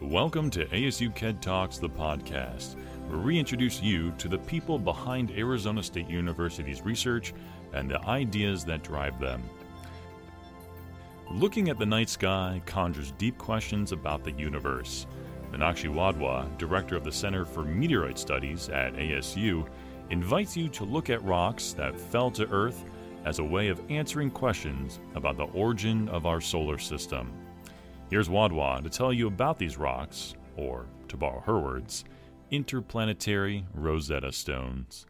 Welcome to ASU KED Talks, the podcast, where we introduce you to the people behind Arizona State University's research and the ideas that drive them. Looking at the night sky conjures deep questions about the universe. Meenakshi Wadhwa, director of the Center for Meteorite Studies at ASU, invites you to look at rocks that fell to Earth as a way of answering questions about the origin of our solar system. Here's Wadhwa to tell you about these rocks, or, to borrow her words, interplanetary Rosetta Stones.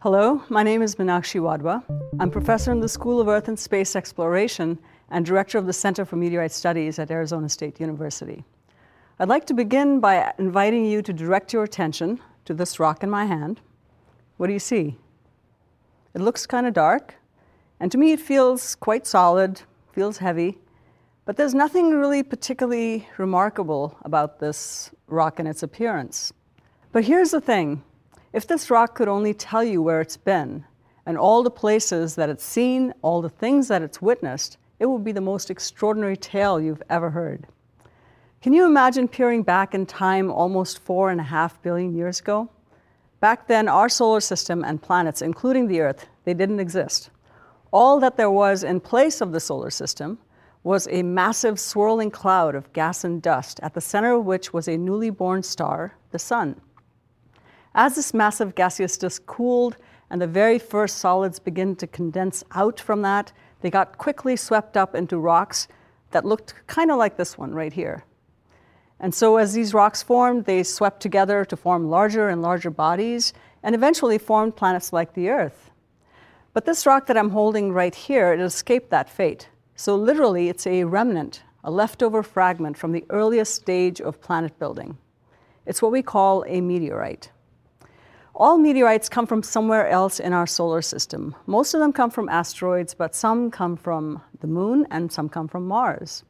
Hello, my name is Meenakshi Wadhwa. I'm professor in the School of Earth and Space Exploration and director of the Center for Meteorite Studies at Arizona State University. I'd like to begin by inviting you to direct your attention to this rock in my hand. What do you see? It looks kind of dark, and to me, it feels quite solid, feels heavy, but there's nothing really particularly remarkable about this rock and its appearance. But here's the thing if this rock could only tell you where it's been, and all the places that it's seen, all the things that it's witnessed, it would be the most extraordinary tale you've ever heard. Can you imagine peering back in time almost four and a half billion years ago? Back then, our solar system and planets, including the Earth, they didn't exist. All that there was in place of the solar system was a massive swirling cloud of gas and dust, at the center of which was a newly born star, the Sun. As this massive gaseous disk cooled and the very first solids began to condense out from that, they got quickly swept up into rocks that looked kind of like this one right here. And so, as these rocks formed, they swept together to form larger and larger bodies and eventually formed planets like the Earth. But this rock that I'm holding right here, it escaped that fate. So literally, it's a remnant, a leftover fragment from the earliest stage of planet building. It's what we call a meteorite. All meteorites come from somewhere else in our solar system. Most of them come from asteroids, but some come from the moon and some come from Mars.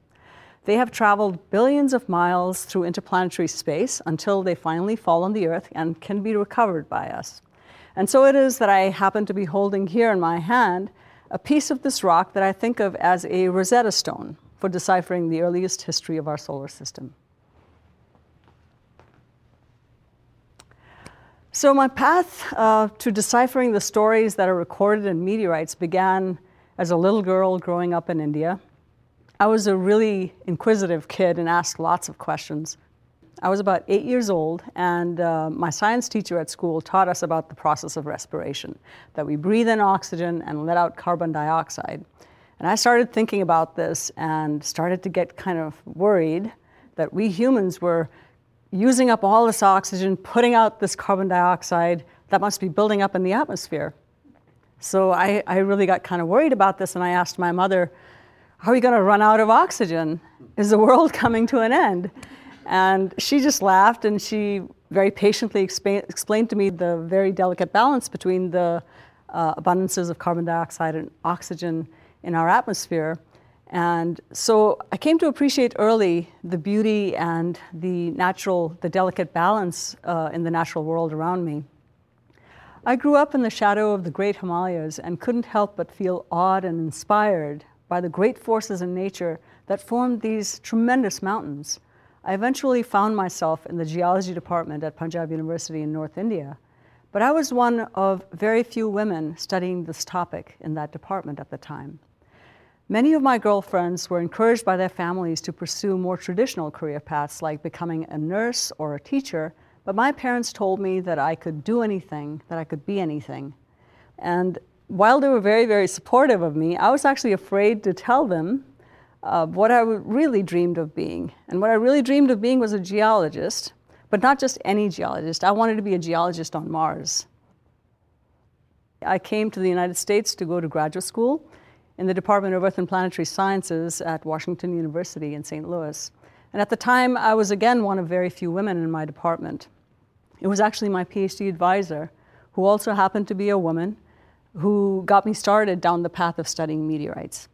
They have traveled billions of miles through interplanetary space until they finally fall on the Earth and can be recovered by us. And so it is that I happen to be holding here in my hand a piece of this rock that I think of as a Rosetta Stone for deciphering the earliest history of our solar system. So, my path uh, to deciphering the stories that are recorded in meteorites began as a little girl growing up in India. I was a really inquisitive kid and asked lots of questions. I was about eight years old, and uh, my science teacher at school taught us about the process of respiration that we breathe in oxygen and let out carbon dioxide. And I started thinking about this and started to get kind of worried that we humans were using up all this oxygen, putting out this carbon dioxide that must be building up in the atmosphere. So I, I really got kind of worried about this, and I asked my mother, Are we going to run out of oxygen? Is the world coming to an end? And she just laughed and she very patiently expa- explained to me the very delicate balance between the uh, abundances of carbon dioxide and oxygen in our atmosphere. And so I came to appreciate early the beauty and the natural, the delicate balance uh, in the natural world around me. I grew up in the shadow of the great Himalayas and couldn't help but feel awed and inspired by the great forces in nature that formed these tremendous mountains. I eventually found myself in the geology department at Punjab University in North India, but I was one of very few women studying this topic in that department at the time. Many of my girlfriends were encouraged by their families to pursue more traditional career paths like becoming a nurse or a teacher, but my parents told me that I could do anything, that I could be anything. And while they were very, very supportive of me, I was actually afraid to tell them uh, what I really dreamed of being. And what I really dreamed of being was a geologist, but not just any geologist. I wanted to be a geologist on Mars. I came to the United States to go to graduate school in the Department of Earth and Planetary Sciences at Washington University in St. Louis. And at the time, I was again one of very few women in my department. It was actually my PhD advisor, who also happened to be a woman, who got me started down the path of studying meteorites.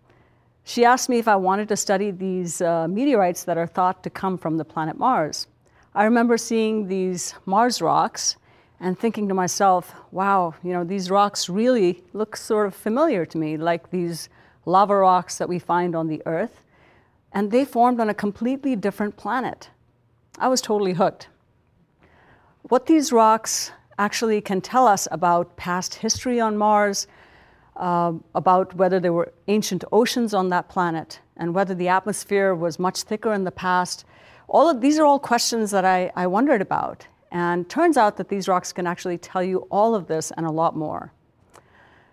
She asked me if I wanted to study these uh, meteorites that are thought to come from the planet Mars. I remember seeing these Mars rocks and thinking to myself, wow, you know, these rocks really look sort of familiar to me, like these lava rocks that we find on the Earth, and they formed on a completely different planet. I was totally hooked. What these rocks actually can tell us about past history on Mars, uh, about whether there were ancient oceans on that planet, and whether the atmosphere was much thicker in the past. All of these are all questions that I, I wondered about. And turns out that these rocks can actually tell you all of this and a lot more.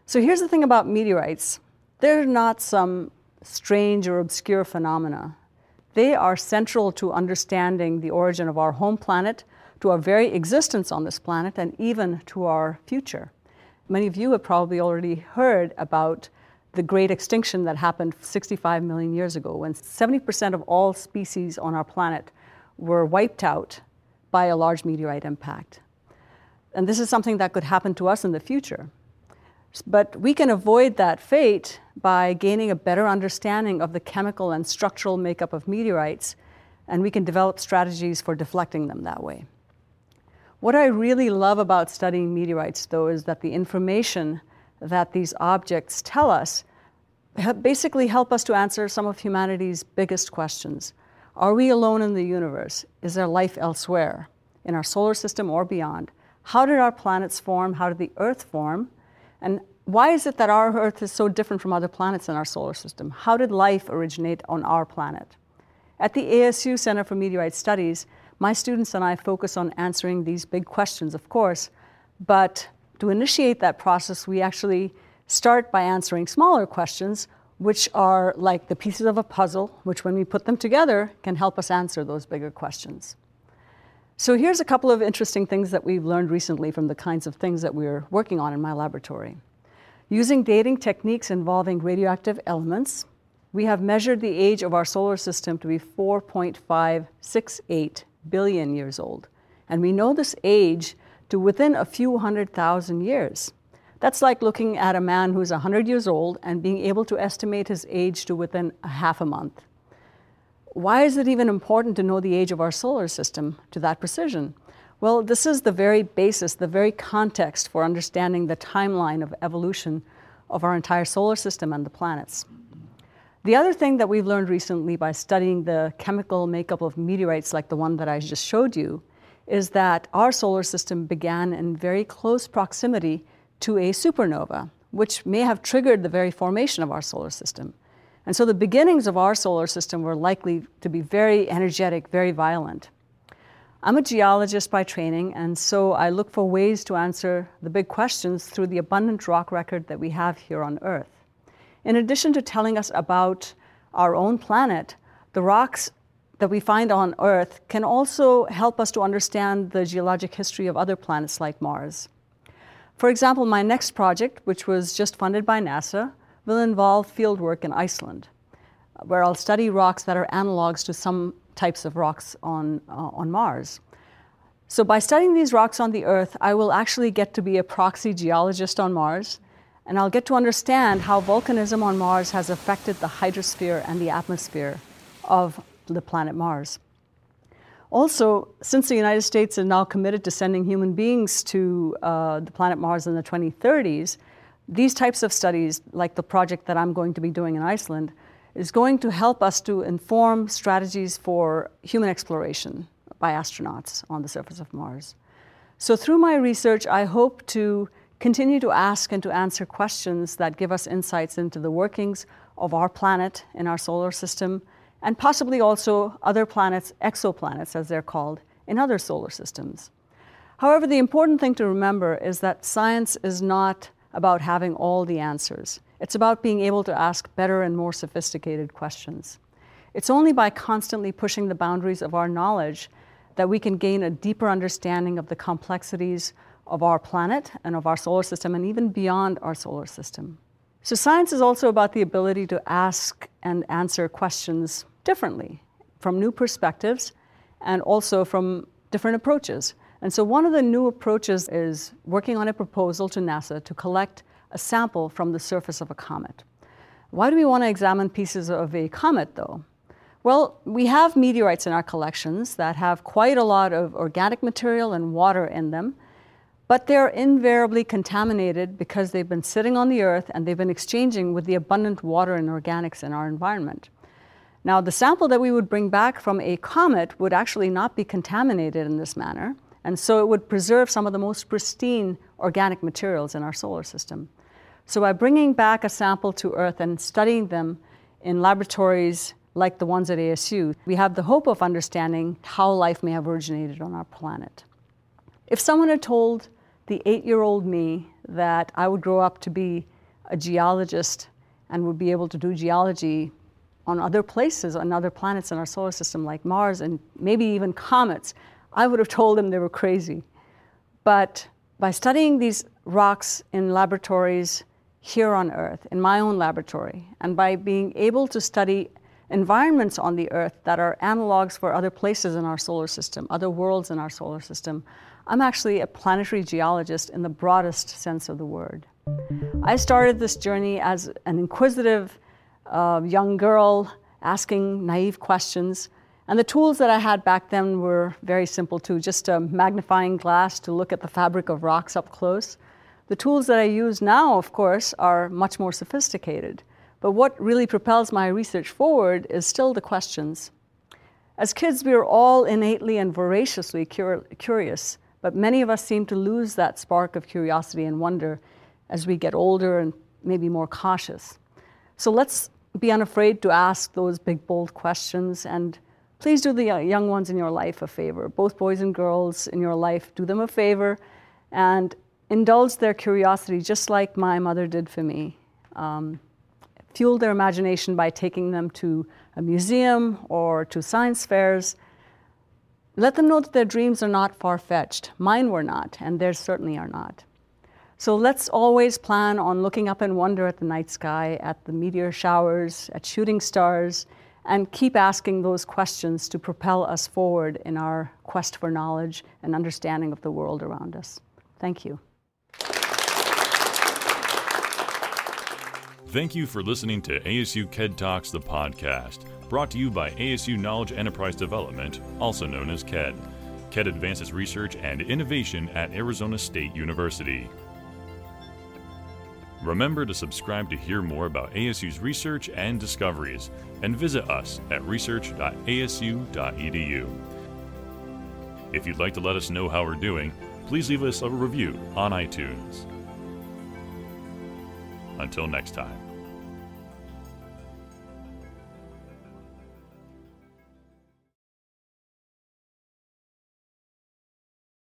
So here's the thing about meteorites. They're not some strange or obscure phenomena. They are central to understanding the origin of our home planet, to our very existence on this planet, and even to our future. Many of you have probably already heard about the great extinction that happened 65 million years ago, when 70% of all species on our planet were wiped out by a large meteorite impact. And this is something that could happen to us in the future. But we can avoid that fate by gaining a better understanding of the chemical and structural makeup of meteorites, and we can develop strategies for deflecting them that way. What I really love about studying meteorites, though, is that the information that these objects tell us basically help us to answer some of humanity's biggest questions. Are we alone in the universe? Is there life elsewhere, in our solar system or beyond? How did our planets form? How did the Earth form? And why is it that our Earth is so different from other planets in our solar system? How did life originate on our planet? At the ASU Center for Meteorite Studies, my students and I focus on answering these big questions, of course, but to initiate that process, we actually start by answering smaller questions, which are like the pieces of a puzzle, which when we put them together can help us answer those bigger questions. So here's a couple of interesting things that we've learned recently from the kinds of things that we're working on in my laboratory. Using dating techniques involving radioactive elements, we have measured the age of our solar system to be 4.568 billion years old. And we know this age to within a few hundred thousand years. That's like looking at a man who's 100 years old and being able to estimate his age to within a half a month. Why is it even important to know the age of our solar system to that precision? Well, this is the very basis, the very context for understanding the timeline of evolution of our entire solar system and the planets. The other thing that we've learned recently by studying the chemical makeup of meteorites like the one that I just showed you is that our solar system began in very close proximity to a supernova, which may have triggered the very formation of our solar system. And so the beginnings of our solar system were likely to be very energetic, very violent. I'm a geologist by training, and so I look for ways to answer the big questions through the abundant rock record that we have here on Earth. In addition to telling us about our own planet, the rocks that we find on Earth can also help us to understand the geologic history of other planets like Mars. For example, my next project, which was just funded by NASA, will involve fieldwork in Iceland, where I'll study rocks that are analogs to some types of rocks on, uh, on Mars. So by studying these rocks on the Earth, I will actually get to be a proxy geologist on Mars, and I'll get to understand how volcanism on Mars has affected the hydrosphere and the atmosphere of the planet Mars. Also, since the United States is now committed to sending human beings to uh, the planet Mars in the 2030s, these types of studies, like the project that I'm going to be doing in Iceland, is going to help us to inform strategies for human exploration by astronauts on the surface of Mars. So, through my research, I hope to continue to ask and to answer questions that give us insights into the workings of our planet in our solar system and possibly also other planets, exoplanets as they're called, in other solar systems. However, the important thing to remember is that science is not about having all the answers. It's about being able to ask better and more sophisticated questions. It's only by constantly pushing the boundaries of our knowledge that we can gain a deeper understanding of the complexities of our planet and of our solar system and even beyond our solar system. So, science is also about the ability to ask and answer questions differently from new perspectives and also from different approaches. And so, one of the new approaches is working on a proposal to NASA to collect a sample from the surface of a comet. Why do we want to examine pieces of a comet, though? Well, we have meteorites in our collections that have quite a lot of organic material and water in them, but they're invariably contaminated because they've been sitting on the earth and they've been exchanging with the abundant water and organics in our environment. Now, the sample that we would bring back from a comet would actually not be contaminated in this manner, and so it would preserve some of the most pristine organic materials in our solar system. So, by bringing back a sample to Earth and studying them in laboratories like the ones at ASU, we have the hope of understanding how life may have originated on our planet. If someone had told the eight year old me that I would grow up to be a geologist and would be able to do geology on other places, on other planets in our solar system like Mars and maybe even comets, I would have told them they were crazy. But by studying these rocks in laboratories here on Earth, in my own laboratory, and by being able to study environments on the Earth that are analogs for other places in our solar system, other worlds in our solar system, I'm actually a planetary geologist in the broadest sense of the word. I started this journey as an inquisitive uh, young girl asking naive questions. And the tools that I had back then were very simple too, just a magnifying glass to look at the fabric of rocks up close. The tools that I use now, of course, are much more sophisticated. But what really propels my research forward is still the questions. As kids, we are all innately and voraciously cur- curious, but many of us seem to lose that spark of curiosity and wonder as we get older and maybe more cautious. So let's be unafraid to ask those big, bold questions. And please do the young ones in your life a favor, both boys and girls in your life, do them a favor and indulge their curiosity just like my mother did for me. Um, fuel their imagination by taking them to a museum or to science fairs. Let them know that their dreams are not far fetched. Mine were not, and theirs certainly are not. So let's always plan on looking up and wonder at the night sky, at the meteor showers, at shooting stars, and keep asking those questions to propel us forward in our quest for knowledge and understanding of the world around us. Thank you. Thank you for listening to ASU KED Talks, the podcast, brought to you by ASU Knowledge Enterprise Development, also known as KED. KED advances research and innovation at Arizona State University. Remember to subscribe to hear more about ASU's research and discoveries, and visit us at research.asu.edu. If you'd like to let us know how we're doing, please leave us a review on iTunes. Until next time.